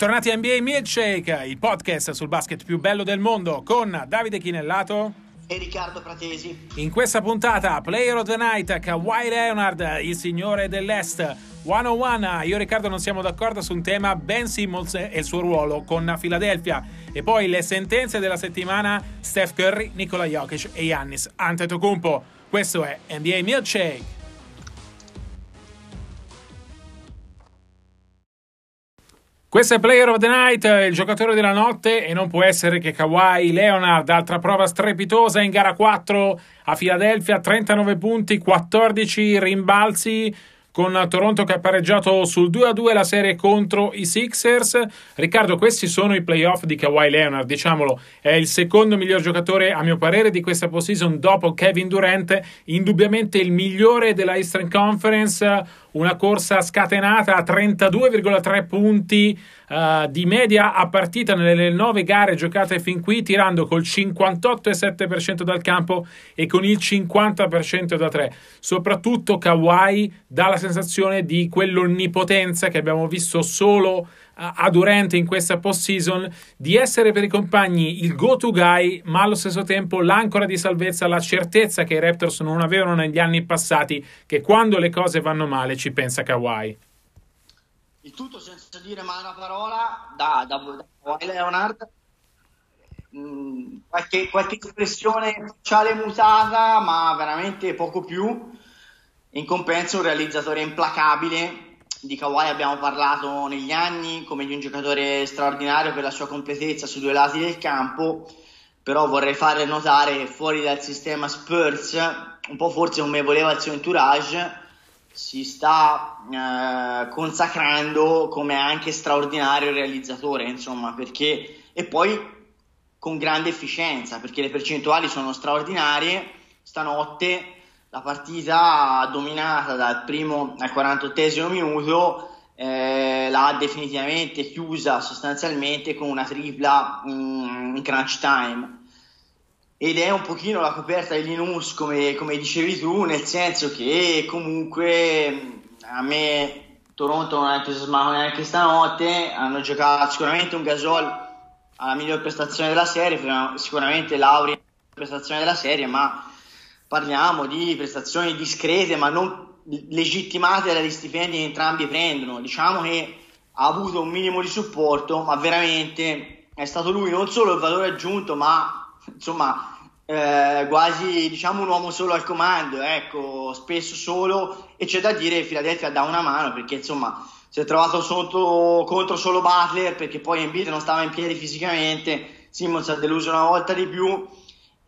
Bentornati a NBA Milkshake, il podcast sul basket più bello del mondo con Davide Chinellato e Riccardo Pratesi. In questa puntata, Player of the Night, Kawhi Leonard, il signore dell'Est. 101, io e Riccardo non siamo d'accordo su un tema, Ben Simmons e il suo ruolo con Philadelphia. E poi le sentenze della settimana, Steph Curry, Nikola Jokic e Giannis Antetokounmpo. Questo è NBA Milkshake. Questo è Player of the Night, il giocatore della notte e non può essere che Kawhi Leonard, altra prova strepitosa in gara 4 a Philadelphia, 39 punti, 14 rimbalzi, con Toronto che ha pareggiato sul 2-2 la serie contro i Sixers. Riccardo, questi sono i playoff di Kawhi Leonard, diciamolo, è il secondo miglior giocatore a mio parere di questa postseason dopo Kevin Durant, indubbiamente il migliore della Eastern Conference, una corsa scatenata a 32,3 punti uh, di media a partita nelle nove gare giocate fin qui, tirando col 58,7% dal campo e con il 50% da tre. Soprattutto Kawhi dà la sensazione di quell'onnipotenza che abbiamo visto solo a Durant in questa post-season di essere per i compagni il go-to guy, ma allo stesso tempo l'ancora di salvezza, la certezza che i Raptors non avevano negli anni passati, che quando le cose vanno male ci pensa Kawhi. Il tutto senza dire mai una parola da, da, da Leonard. Mm, qualche, qualche espressione facciale mutata, ma veramente poco più. In compenso, un realizzatore implacabile di Kawhi abbiamo parlato negli anni come di un giocatore straordinario per la sua completezza sui due lati del campo, però vorrei fare notare che fuori dal sistema Spurs, un po' forse come voleva il suo entourage, si sta eh, consacrando come anche straordinario realizzatore, insomma, perché e poi con grande efficienza, perché le percentuali sono straordinarie. Stanotte la partita dominata dal primo al 48 minuto eh, l'ha definitivamente chiusa sostanzialmente con una tripla in, in, crunch time. Ed è un pochino la coperta di Linus come, come dicevi tu nel senso che comunque a me Toronto non ha entusiasmato neanche stanotte hanno giocato sicuramente un Gasol alla miglior prestazione della serie sicuramente Lauri prestazione della serie ma parliamo di prestazioni discrete ma non legittimate dagli stipendi che entrambi prendono. Diciamo che ha avuto un minimo di supporto, ma veramente è stato lui non solo il valore aggiunto, ma insomma eh, quasi diciamo un uomo solo al comando, ecco, spesso solo e c'è da dire che Philadelphia dà una mano perché insomma si è trovato sotto, contro solo Butler perché poi Embiid non stava in piedi fisicamente, Simmons ha deluso una volta di più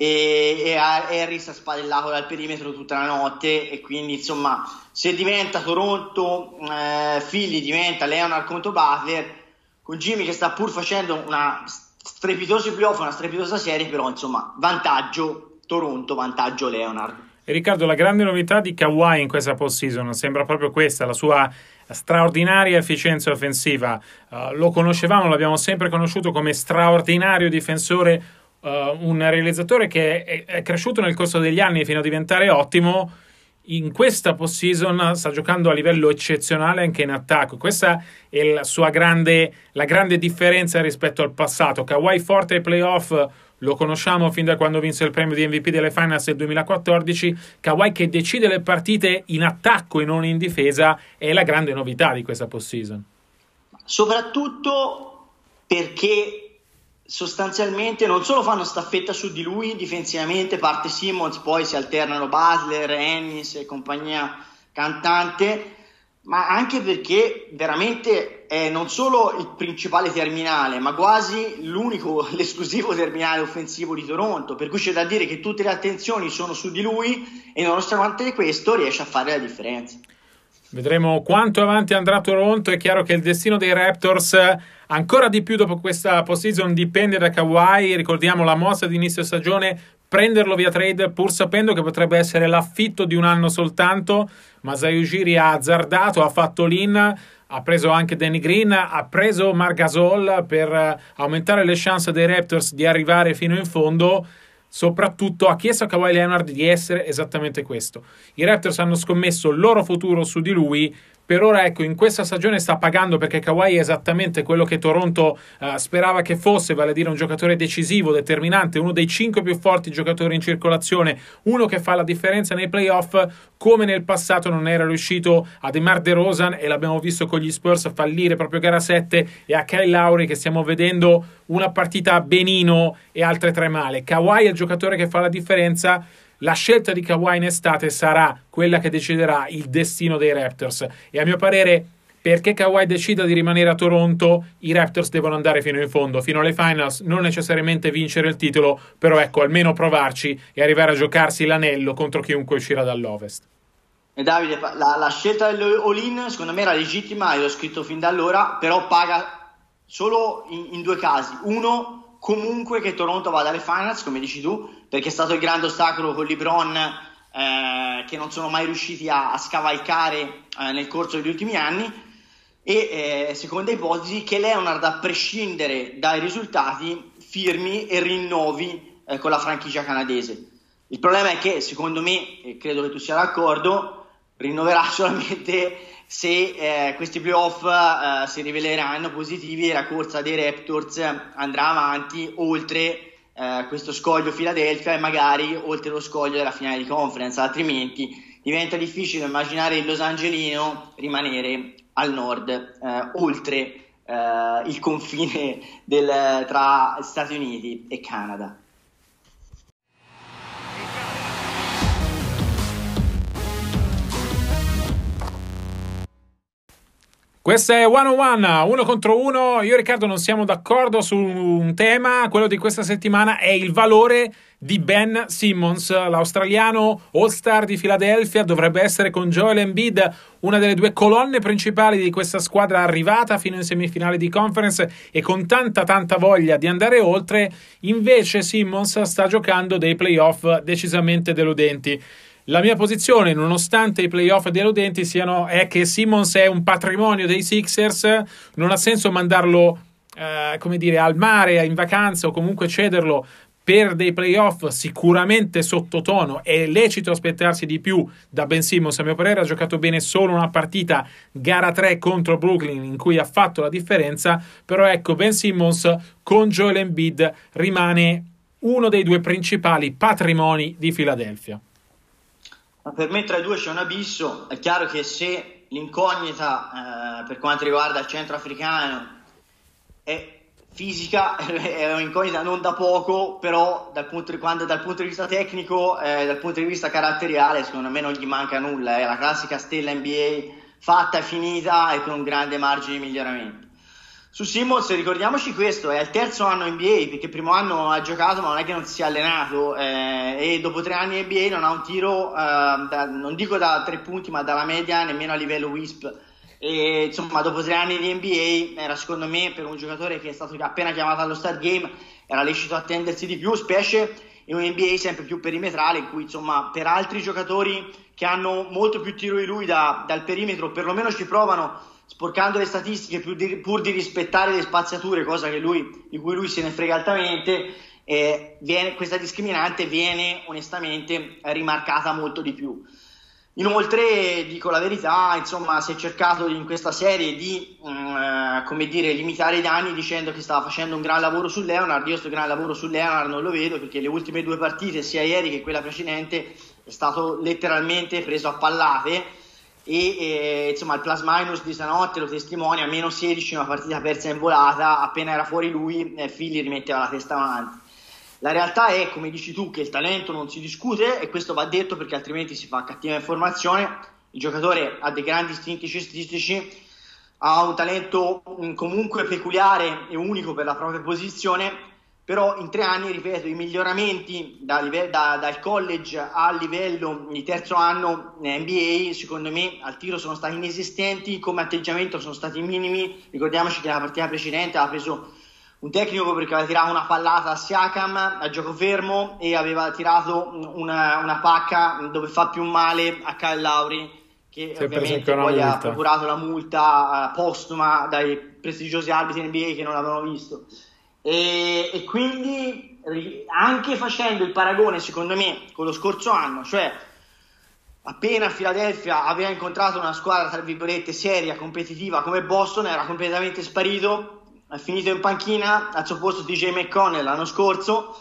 e, e Harris ha spadellato dal perimetro tutta la notte e quindi insomma se diventa Toronto eh, Philly diventa Leonard contro Butler con Jimmy che sta pur facendo una strepitosa playoff una strepitosa serie però insomma vantaggio Toronto vantaggio Leonard. E Riccardo la grande novità di Kawhi in questa postseason sembra proprio questa la sua straordinaria efficienza offensiva. Uh, lo conoscevamo l'abbiamo sempre conosciuto come straordinario difensore uh, un realizzatore che è, è, cresciuto nel corso degli anni fino a diventare ottimo. In questa postseason sta giocando a livello eccezionale anche in attacco. Questa è la sua grande, la grande differenza rispetto al passato. Kawhi forte ai playoff lo conosciamo fin da quando vinse il premio di MVP delle Finals del 2014. Kawhi che decide le partite in attacco e non in difesa è la grande novità di questa postseason. Soprattutto perché sostanzialmente non solo fanno staffetta su di lui difensivamente, parte Simmons, poi si alternano Butler, Ennis e compagnia cantante, ma anche perché veramente è non solo il principale terminale, ma quasi l'unico, l'esclusivo terminale offensivo di Toronto, per cui c'è da dire che tutte le attenzioni sono su di lui e nonostante questo riesce a fare la differenza. Vedremo quanto avanti andrà Toronto. È chiaro che il destino dei Raptors, ancora di più dopo questa postseason, dipende da Kawhi. Ricordiamo la mossa di inizio stagione, prenderlo via trade, pur sapendo che potrebbe essere l'affitto di un anno soltanto. Ma Ujiri ha azzardato, ha fatto l'in, ha preso anche Danny Green, ha preso Margasol per aumentare le chance dei Raptors di arrivare fino in fondo soprattutto ha chiesto a Kawhi Leonard di essere esattamente questo. I Raptors hanno scommesso il loro futuro su di lui per ora, ecco, in questa stagione sta pagando perché Kawhi è esattamente quello che Toronto uh, sperava che fosse, vale a dire un giocatore decisivo, determinante, uno dei cinque più forti giocatori in circolazione, uno che fa la differenza nei playoff, come nel passato non era riuscito a DeMar DeRozan e l'abbiamo visto con gli Spurs fallire proprio gara 7 e a Kyle Lowry che stiamo vedendo una partita benino e altre tre male. Kawhi è il giocatore che fa la differenza la scelta di Kawhi in estate sarà quella che deciderà il destino dei Raptors. E a mio parere, perché Kawhi decida di rimanere a Toronto, i Raptors devono andare fino in fondo, fino alle finals, non necessariamente vincere il titolo, però ecco, almeno provarci e arrivare a giocarsi l'anello contro chiunque uscirà dall'Ovest. E Davide, la, la scelta dell'all-in secondo me era legittima, e l'ho scritto fin da allora, però paga solo in, in due casi. Uno, comunque che Toronto vada alle finals, come dici tu, perché è stato il grande ostacolo con LeBron eh, che non sono mai riusciti a, a scavalcare eh, nel corso degli ultimi anni. E eh, seconda ipotesi, che Leonard, a prescindere dai risultati, firmi e rinnovi eh, con la franchigia canadese. Il problema è che, secondo me, e credo che tu sia d'accordo, rinnoverà solamente se eh, questi playoff eh, si riveleranno positivi e la corsa dei Raptors andrà avanti oltre eh, questo scoglio Philadelphia e magari oltre lo scoglio della finale di conference, altrimenti diventa difficile immaginare il Los Angelino rimanere al nord, eh, oltre eh, il confine del, tra Stati Uniti e Canada. Questo è One on One, uno contro uno. Io e Riccardo non siamo d'accordo su un tema. Quello di questa settimana è il valore di Ben Simmons, l'australiano all-star di Philadelphia. Dovrebbe essere con Joel Embiid una delle due colonne principali di questa squadra arrivata fino in semifinale di conference e con tanta tanta voglia di andare oltre. Invece Simmons sta giocando dei playoff decisamente deludenti. La mia posizione, nonostante i playoff deludenti, siano, è che Simmons è un patrimonio dei Sixers, non ha senso mandarlo, eh, come dire, al mare, in vacanza o comunque cederlo per dei playoff sicuramente sottotono. È lecito aspettarsi di più da Ben Simmons. A mio parere ha giocato bene solo una partita, gara 3 contro Brooklyn, in cui ha fatto la differenza. Però ecco, Ben Simmons con Joel Embiid rimane uno dei due principali patrimoni di Philadelphia. Ma per me tra i due c'è un abisso, è chiaro che se l'incognita eh, per quanto riguarda il centro africano è fisica, è un'incognita non da poco, però dal punto di, quando, dal punto di vista tecnico, eh, dal punto di vista caratteriale, secondo me non gli manca nulla, è la classica stella NBA fatta e finita e con un grande margine di miglioramento. Su Simmons ricordiamoci questo, è il terzo anno NBA perché il primo anno ha giocato ma non è che non si sia allenato eh, e dopo tre anni NBA non ha un tiro, eh, da, non dico da tre punti ma dalla media nemmeno a livello WISP e insomma dopo tre anni di NBA era secondo me per un giocatore che è stato appena chiamato allo start game era lecito attendersi di più, specie in un NBA sempre più perimetrale in cui insomma per altri giocatori che hanno molto più tiro di lui da, dal perimetro perlomeno ci provano sporcando le statistiche pur di, pur di rispettare le spaziature, cosa lui, di cui lui se ne frega altamente, eh, viene, questa discriminante viene onestamente rimarcata molto di più. Inoltre, dico la verità, insomma, si è cercato in questa serie di eh, come dire, limitare i danni dicendo che stava facendo un gran lavoro su Leonard. Io questo gran lavoro su Leonard non lo vedo perché le ultime due partite, sia ieri che quella precedente, è stato letteralmente preso a pallate e eh, insomma il plus minus di stanotte lo testimonia, meno 16 una partita persa in volata, appena era fuori lui eh, Fili rimetteva la testa avanti. La realtà è, come dici tu, che il talento non si discute e questo va detto perché altrimenti si fa cattiva informazione. Il giocatore ha dei grandi istinti cestistici, ha un talento mm, comunque peculiare e unico per la propria posizione però in tre anni, ripeto, i miglioramenti da, da, dal college al livello di terzo anno NBA, secondo me al tiro sono stati inesistenti, come atteggiamento sono stati minimi, ricordiamoci che nella partita precedente ha preso un tecnico perché aveva tirato una pallata a Siakam a gioco fermo e aveva tirato una, una pacca dove fa più male a Kyle Lauri che si ovviamente poi multa. ha procurato la multa uh, postuma dai prestigiosi arbitri NBA che non l'avevano visto. E, e, quindi anche facendo il paragone secondo me con lo scorso anno, cioè appena Philadelphia aveva incontrato una squadra tra virgolette seria, competitiva come Boston, era completamente sparito, è finito in panchina al suo posto DJ McConnell l'anno scorso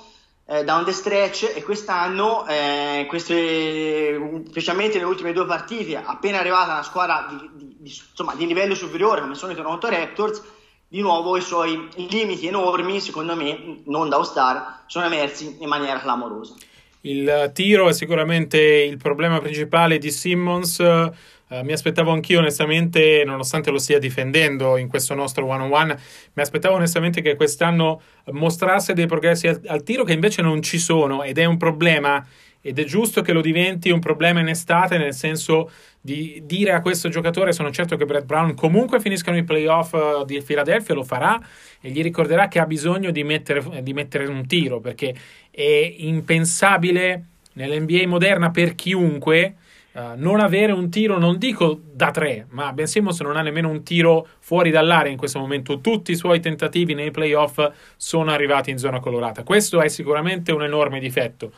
eh, down the stretch e quest'anno, eh, queste, specialmente nelle ultime due partite, appena arrivata una squadra di, di, di, insomma, di livello superiore come sono i Toronto Raptors, di nuovo i suoi limiti enormi, secondo me, non da All-Star, sono emersi in maniera clamorosa. Il tiro è sicuramente il problema principale di Simmons. Uh, mi aspettavo anch'io, onestamente, nonostante lo stia difendendo in questo nostro one-on-one, mi aspettavo onestamente che quest'anno mostrasse dei progressi al, al tiro che invece non ci sono ed è un problema ed è giusto che lo diventi un problema in estate, nel senso di dire a questo giocatore, sono certo che Brett Brown comunque finiscano i playoff eh, di Philadelphia, lo farà e gli ricorderà che ha bisogno di mettere, di mettere un tiro, perché è impensabile nell'NBA moderna per chiunque Uh, non avere un tiro, non dico da tre, ma Ben Simmons non ha nemmeno un tiro fuori dall'area in questo momento. Tutti i suoi tentativi nei playoff sono arrivati in zona colorata. Questo è sicuramente un enorme difetto.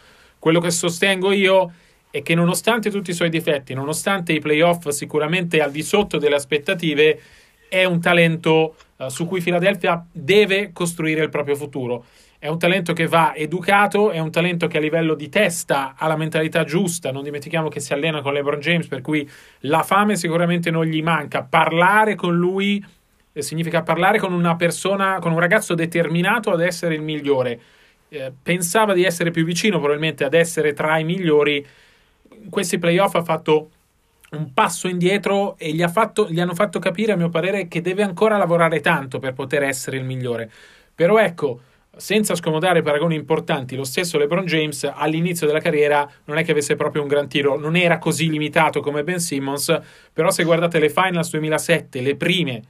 Quello che sostengo io è che nonostante tutti i suoi difetti, nonostante i playoff sicuramente al di sotto delle aspettative, è un talento uh, su cui Philadelphia deve costruire il proprio futuro. È un talento che va educato, è un talento che a livello di testa ha la mentalità giusta. Non dimentichiamo che si allena con LeBron James, per cui la fame sicuramente non gli manca. Parlare con lui eh, significa parlare con una persona, con un ragazzo determinato ad essere il migliore eh, pensava di essere più vicino probabilmente ad essere tra i migliori, in questi playoff ha fatto un passo indietro e gli, ha fatto, gli hanno fatto capire, a mio parere, che deve ancora lavorare tanto per poter essere il migliore. Però ecco, senza scomodare paragoni importanti, lo stesso LeBron James all'inizio della carriera non è che avesse proprio un gran tiro, non era così limitato come Ben Simmons, però se guardate le finals 2007, le prime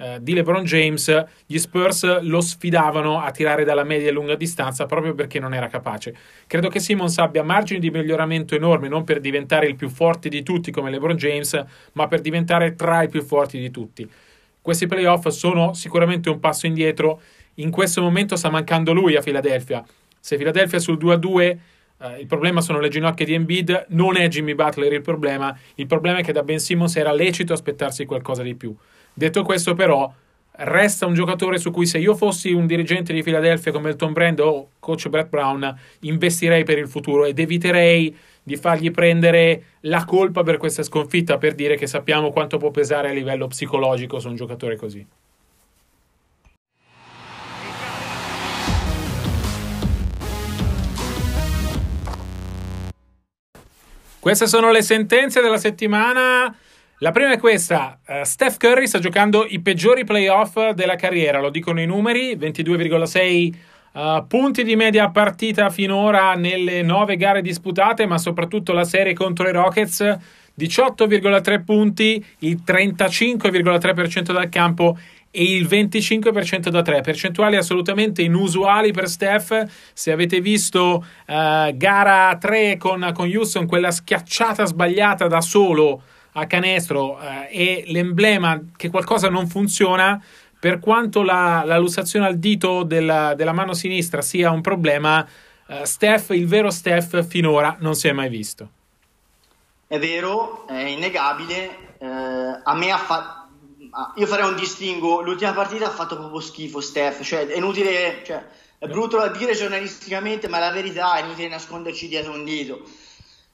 eh, di LeBron James, gli Spurs lo sfidavano a tirare dalla media e lunga distanza proprio perché non era capace. Credo che Simmons abbia margini di miglioramento enormi, non per diventare il più forte di tutti come LeBron James, ma per diventare tra i più forti di tutti. Questi playoff sono sicuramente un passo indietro. In questo momento sta mancando lui a Philadelphia. Se Philadelphia sul 2-2 Uh, il problema sono le ginocchia di Embiid, non è Jimmy Butler il problema, il problema è che da Ben Simmons era lecito aspettarsi qualcosa di più. Detto questo, però, resta un giocatore su cui se io fossi un dirigente di Philadelphia come il Tom Brand o coach Brett Brown, investirei per il futuro ed eviterei di fargli prendere la colpa per questa sconfitta per dire che sappiamo quanto può pesare a livello psicologico su un giocatore così. Queste sono le sentenze della settimana. La prima è questa, uh, Steph Curry sta giocando i peggiori playoff della carriera, lo dicono i numeri, 22,6 uh, eh, punti di media partita finora nelle nove gare disputate, ma soprattutto la serie contro i Rockets, 18,3 punti, il 35,3% dal campo e il 25% da 3, percentuali assolutamente inusuali per Steph. Se avete visto uh, gara 3 con, con Houston, quella schiacciata sbagliata da solo a canestro eh, e l'emblema che qualcosa non funziona, per quanto la, la lussazione al dito della, della, mano sinistra sia un problema, eh, Steph, il vero Steph, finora non si è mai visto. È vero, è innegabile. Eh, a me ha fatto. Io farei un distinguo. L'ultima partita ha fatto proprio schifo, Steph. Cioè, è inutile. Cioè, è brutto da dire giornalisticamente, ma la verità è inutile nasconderci dietro un dito.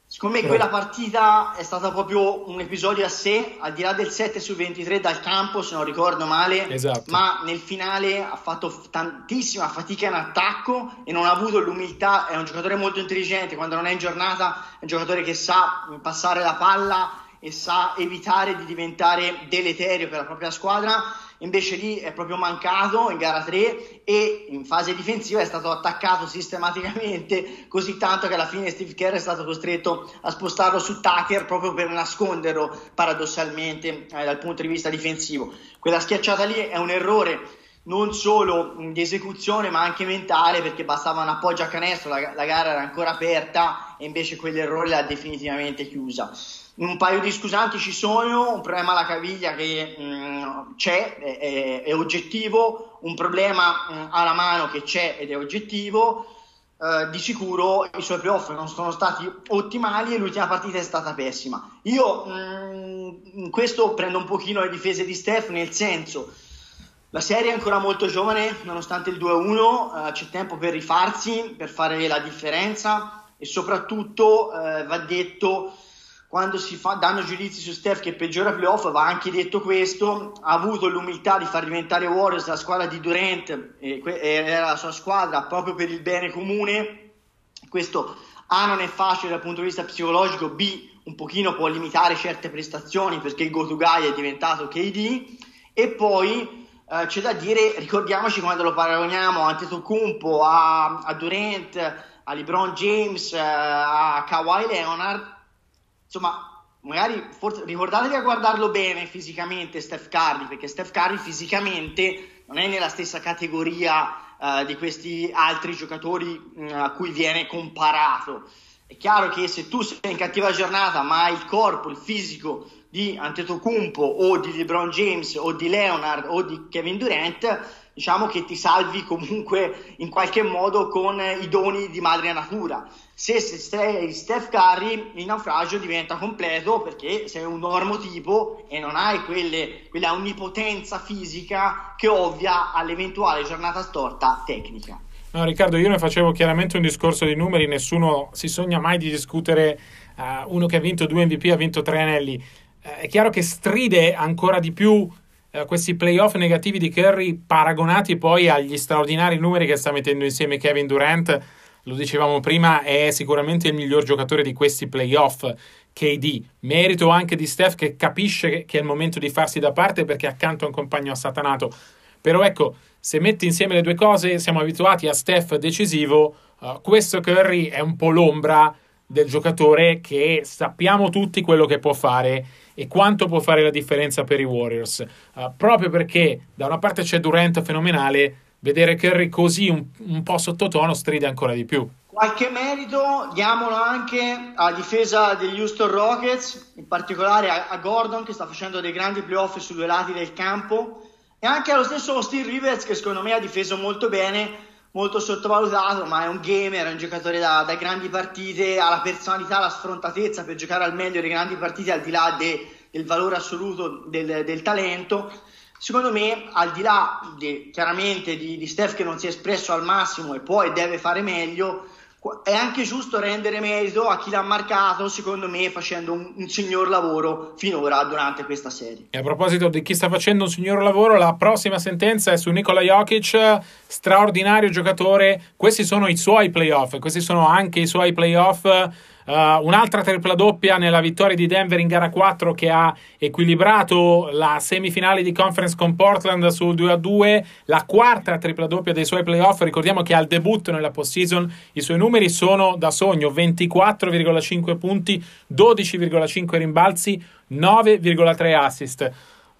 Secondo me quella partita è stata proprio un episodio a sé, al di là del 7 su 23 dal campo, se non ricordo male, esatto. ma nel finale ha fatto tantissima fatica in attacco e non ha avuto l'umiltà, è un giocatore molto intelligente, quando non è in giornata è un giocatore che sa passare la palla e sa evitare di diventare deleterio per la propria squadra invece lì è proprio mancato in gara 3 e in fase difensiva è stato attaccato sistematicamente così tanto che alla fine Steve Kerr è stato costretto a spostarlo su Tucker proprio per nasconderlo paradossalmente eh, dal punto di vista difensivo. Quella schiacciata lì è un errore non solo di esecuzione ma anche mentale perché bastava un appoggio a canestro, la, la gara era ancora aperta e invece quell'errore l'ha definitivamente chiusa un paio di scusanti ci sono, un problema alla caviglia che mh, mm, c'è, è, è, oggettivo, un problema mh, mm, alla mano che c'è ed è oggettivo. Uh, di sicuro i suoi playoff non sono stati ottimali e l'ultima partita è stata pessima. Io mh, mm, in questo prendo un pochino le difese di Steph, nel senso la serie è ancora molto giovane, nonostante il 2-1, uh, eh, c'è tempo per rifarsi, per fare la differenza e soprattutto uh, va detto quando si fa, danno giudizi su Steph che peggiora playoff, va anche detto questo, ha avuto l'umiltà di far diventare Warriors la squadra di Durant, era la sua squadra proprio per il bene comune, questo A non è facile dal punto di vista psicologico, B un pochino può limitare certe prestazioni perché il go-to guy è diventato KD, e poi eh, c'è da dire, ricordiamoci quando lo paragoniamo a Antetokounmpo, a, a Durant, a LeBron James, eh, a Kawhi Leonard, insomma, magari forse, ricordatevi a guardarlo bene fisicamente Steph Curry, perché Steph Curry fisicamente non è nella stessa categoria uh, di questi altri giocatori uh, a cui viene comparato. È chiaro che se tu sei in cattiva giornata, ma hai il corpo, il fisico di Antetokounmpo o di LeBron James o di Leonard o di Kevin Durant, diciamo che ti salvi comunque in qualche modo con i doni di madre natura se sei Steph Curry il naufragio diventa completo perché sei un normotipo e non hai quelle, quella onnipotenza fisica che ovvia all'eventuale giornata storta tecnica. No, Riccardo, io ne facevo chiaramente un discorso di numeri, nessuno si sogna mai di discutere uh, uno che ha vinto due MVP, ha vinto tre anelli. Uh, è chiaro che stride ancora di più uh, questi playoff negativi di Curry paragonati poi agli straordinari numeri che sta mettendo insieme Kevin Durant lo dicevamo prima, è sicuramente il miglior giocatore di questi playoff. KD, merito anche di Steph che capisce che è il momento di farsi da parte perché accanto a un compagno assatanato. Però ecco, se metti insieme le due cose, siamo abituati a Steph decisivo, uh, questo Curry è un po' l'ombra del giocatore che sappiamo tutti quello che può fare e quanto può fare la differenza per i Warriors. Uh, proprio perché da una parte c'è Durant fenomenale, vedere Curry così un, un po' sottotono stride ancora di più. Qualche merito diamolo anche alla difesa degli Houston Rockets, in particolare a, a Gordon che sta facendo dei grandi playoff su due lati del campo e anche allo stesso Steve Rivers che secondo me ha difeso molto bene, molto sottovalutato, ma è un gamer, è un giocatore da, da grandi partite, ha la personalità, la sfrontatezza per giocare al meglio le grandi partite al di là de, del valore assoluto del, del talento. Secondo me, al di là di, chiaramente di, di Steph che non si è espresso al massimo e poi deve fare meglio, è anche giusto rendere merito a chi l'ha marcato, secondo me, facendo un, un, signor lavoro finora durante questa serie. E a proposito di chi sta facendo un signor lavoro, la prossima sentenza è su Nikola Jokic, straordinario giocatore. Questi sono i suoi playoff, questi sono anche i suoi playoff Uh, un'altra tripla doppia nella vittoria di Denver in gara 4 che ha equilibrato la semifinale di conference con Portland sul 2-2. La quarta tripla doppia dei suoi playoff. Ricordiamo che al debutto nella postseason i suoi numeri sono da sogno: 24,5 punti, 12,5 rimbalzi, 9,3 assist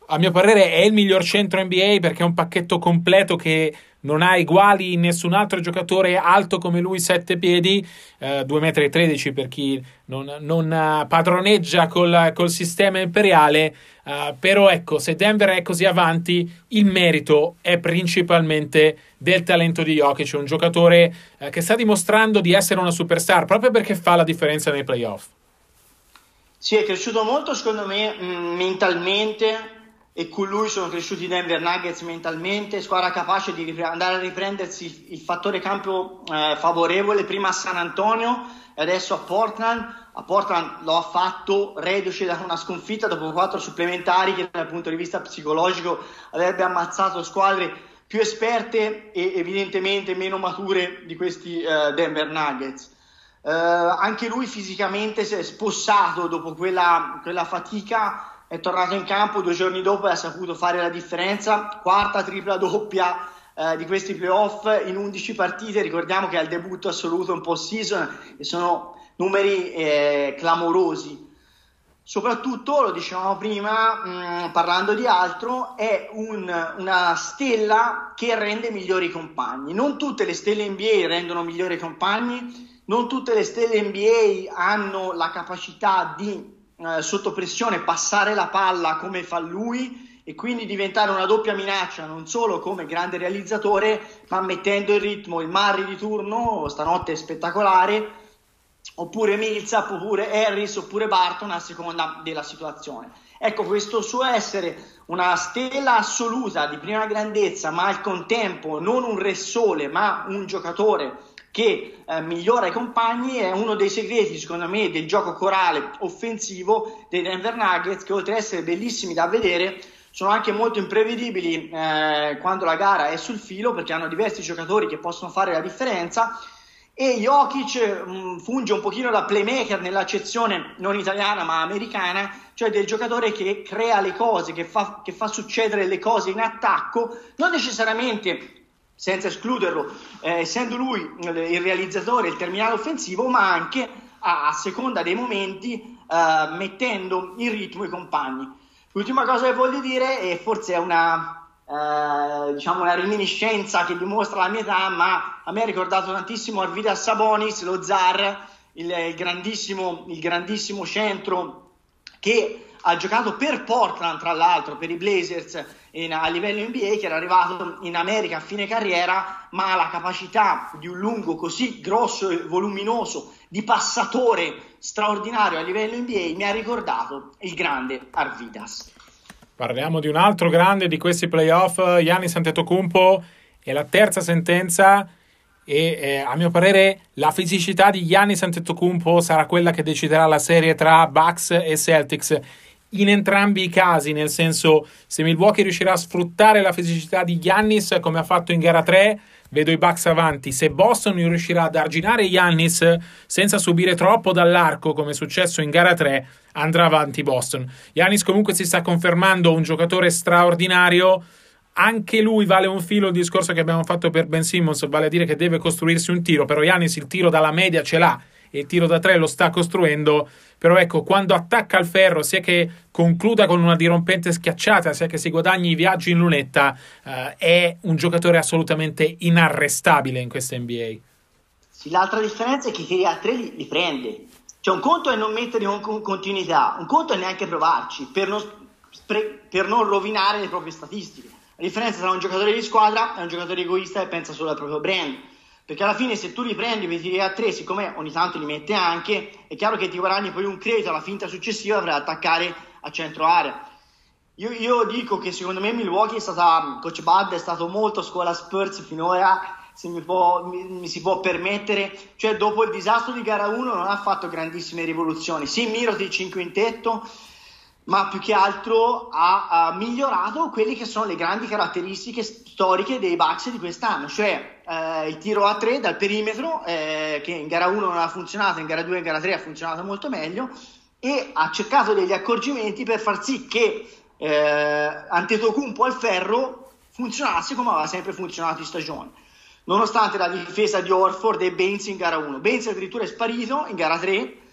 a mio parere è il miglior centro NBA perché è un pacchetto completo che non ha uguali in nessun altro giocatore alto come lui, 7 piedi, eh, 2,13 m per chi non, non uh, padroneggia col, col, sistema imperiale. Uh, però ecco, se Denver è così avanti, il merito è principalmente del talento di Jokic, un giocatore uh, che sta dimostrando di essere una superstar proprio perché fa la differenza nei playoff. Sì, è cresciuto molto secondo me mm, mentalmente e con lui sono cresciuti i Denver Nuggets mentalmente, squadra capace di ripre- andare a riprendersi il fattore campo eh, favorevole, prima a San Antonio e adesso a Portland. A Portland lo ha fatto reduce da una sconfitta dopo quattro supplementari che dal punto di vista psicologico avrebbe ammazzato squadre più esperte e evidentemente meno mature di questi eh, Denver Nuggets. Eh, anche lui fisicamente si è spossato dopo quella, quella fatica è tornato in campo due giorni dopo e ha saputo fare la differenza, quarta tripla doppia eh, di questi playoff in 11 partite, ricordiamo che è il debutto assoluto in post season e sono numeri eh, clamorosi. Soprattutto, lo dicevamo prima, mh, mm, parlando di altro, è un, una stella che rende migliori compagni. Non tutte le stelle NBA rendono migliori compagni, non tutte le stelle NBA hanno la capacità di eh, sotto pressione passare la palla come fa lui e quindi diventare una doppia minaccia non solo come grande realizzatore ma mettendo in ritmo il Murray di turno stanotte è spettacolare oppure Millsap oppure Harris oppure Barton a seconda della situazione. Ecco questo suo essere una stella assoluta di prima grandezza ma al contempo non un re sole ma un giocatore che eh, migliora i compagni è uno dei segreti, secondo me, del gioco corale offensivo dei Denver Nuggets, che oltre ad essere bellissimi da vedere, sono anche molto imprevedibili eh, quando la gara è sul filo perché hanno diversi giocatori che possono fare la differenza. E Jokic mh, mm, funge un pochino da playmaker nell'accezione non italiana ma americana, cioè del giocatore che crea le cose, che fa, che fa succedere le cose in attacco, non necessariamente senza escluderlo, eh, essendo lui il realizzatore, il terminale offensivo, ma anche a, a seconda dei momenti eh, mettendo in ritmo i compagni. L'ultima cosa che voglio dire, e forse è una, eh, diciamo una reminiscenza che dimostra la mia età, ma a me ha ricordato tantissimo Arvidas Sabonis, lo zar, il, il, grandissimo, il grandissimo centro che ha giocato per Portland, tra l'altro, per i Blazers in, a livello NBA, che era arrivato in America a fine carriera, ma ha la capacità di un lungo così grosso e voluminoso di passatore straordinario a livello NBA mi ha ricordato il grande Arvidas. Parliamo di un altro grande di questi playoff, Giannis Antetokounmpo, è la terza sentenza e eh, a mio parere la fisicità di Giannis Antetokounmpo sarà quella che deciderà la serie tra Bucks e Celtics in entrambi i casi, nel senso se Milwaukee riuscirà a sfruttare la fisicità di Giannis come ha fatto in gara 3 vedo i Bucks avanti. Se Boston riuscirà ad arginare Yannis senza subire troppo dall'arco, come è successo in gara 3, andrà avanti Boston. Yannis comunque si sta confermando un giocatore straordinario. Anche lui vale un filo il discorso che abbiamo fatto per Ben Simmons, vale a dire che deve costruirsi un tiro, però Yannis il tiro dalla media ce l'ha e il tiro da tre lo sta costruendo. Però ecco, quando attacca al ferro, sia che concluda con una dirompente schiacciata, sia che si guadagni i viaggi in lunetta, eh, è un giocatore assolutamente inarrestabile in questa NBA. Sì, l'altra differenza è che i a tre li, li prende. Cioè, un conto è non mettere in continuità, un conto è neanche provarci per non, per non rovinare le proprie statistiche. La differenza tra un giocatore di squadra e un giocatore egoista che pensa solo al proprio brand. Perché alla fine se tu li prendi e tiri a tre, siccome ogni tanto li mette anche, è chiaro che ti guadagni poi un credito alla finta successiva per attaccare a centro area. Io, io, dico che secondo me Milwaukee è stata, Coach Bud è stato molto scuola Spurs finora, se mi, può, mi, mi, si può permettere, cioè dopo il disastro di gara 1 non ha fatto grandissime rivoluzioni, sì Mirotic in quintetto, ma più che altro ha, ha, migliorato quelle che sono le grandi caratteristiche storiche dei Bucks di quest'anno, cioè eh, il tiro a 3 dal perimetro, eh, che in gara 1 non ha funzionato, in gara 2 e in gara 3 ha funzionato molto meglio, e ha cercato degli accorgimenti per far sì che eh, Antetokounmpo al ferro funzionasse come aveva sempre funzionato in stagione. Nonostante la difesa di Orford e Baines in gara 1. Baines addirittura è sparito in gara 3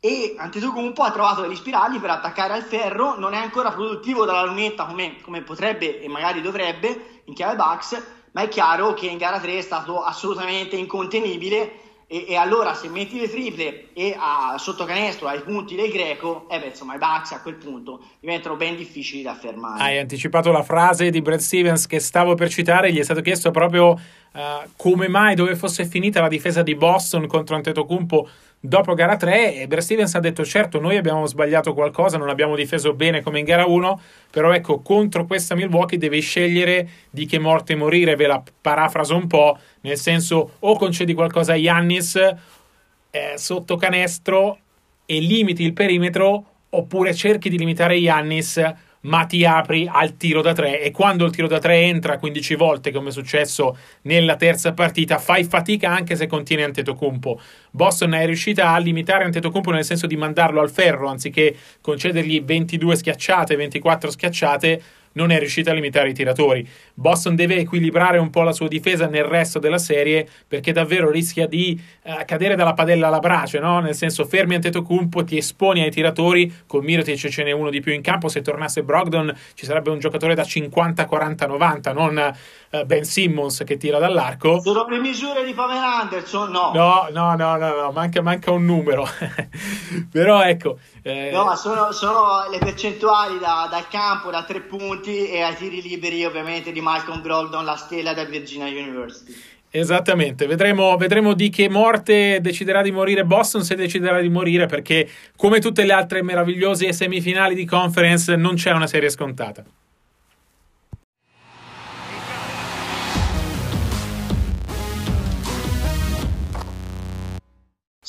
e Antetokounmpo ha trovato degli spirali per attaccare al ferro, non è ancora produttivo dalla lunetta come, come potrebbe e magari dovrebbe in chiave Bucks, ma è chiaro che in gara 3 è stato assolutamente incontenibile. E, e allora se metti le triple e a, sotto canestro ai punti del greco, eh beh, insomma i Bucks a quel punto diventano ben difficili da fermare. Hai anticipato la frase di Brad Stevens che stavo per citare, gli è stato chiesto proprio uh, come mai dove fosse finita la difesa di Boston contro Antetokounmpo Dopo gara 3, eh, Brad Stevens ha detto: Certo, noi abbiamo sbagliato qualcosa, non abbiamo difeso bene come in gara 1, però ecco, contro questa Milwaukee devi scegliere di che morte morire. Ve la parafraso un po', nel senso, o concedi qualcosa a Yannis eh, sotto canestro e limiti il perimetro, oppure cerchi di limitare Yannis ma ti apri al tiro da tre. E quando il tiro da tre entra 15 volte come è successo nella terza partita fai fatica anche se contiene Antetokounmpo. Boston è riuscita a limitare Antetokounmpo nel senso di mandarlo al ferro anziché concedergli 22 schiacciate 24 schiacciate non è riuscita a limitare i tiratori. Boston deve equilibrare un po' la sua difesa nel resto della serie perché davvero rischia di uh, cadere dalla padella alla brace, no? nel senso fermi Antetokounmpo, ti esponi ai tiratori, con Mirotic ce n'è uno di più in campo, se tornasse Brogdon ci sarebbe un giocatore da 50, 40, 90, non eh, Ben Simmons che tira dall'arco. Sono le misure di Pamela Anderson? No. No, no, no, no, no manca, manca, un numero. Però ecco. Eh... No, sono, sono, le percentuali da, dal campo, da tre punti e ai tiri liberi ovviamente di Malcolm Groldon, la stella del Virginia University. Esattamente, vedremo, vedremo, di che morte deciderà di morire Boston se deciderà di morire perché come tutte le altre meravigliose semifinali di conference non c'è una serie scontata.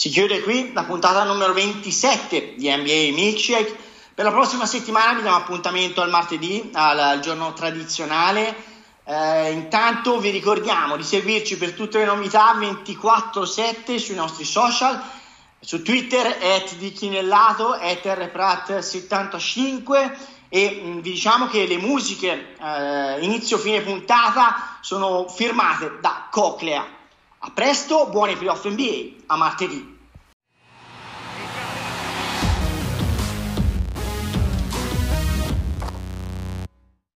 Si chiude qui la puntata numero 27 di NBA Milkshake. Per la prossima settimana vi diamo appuntamento al martedì, al, giorno tradizionale eh, intanto vi ricordiamo di seguirci per tutte le novità 24-7 sui nostri social, su Twitter at di Chinellato, at rprat75 e mh, mm, vi diciamo che le musiche eh, inizio fine puntata sono firmate da Coclea. A presto, buoni playoff NBA, a martedì.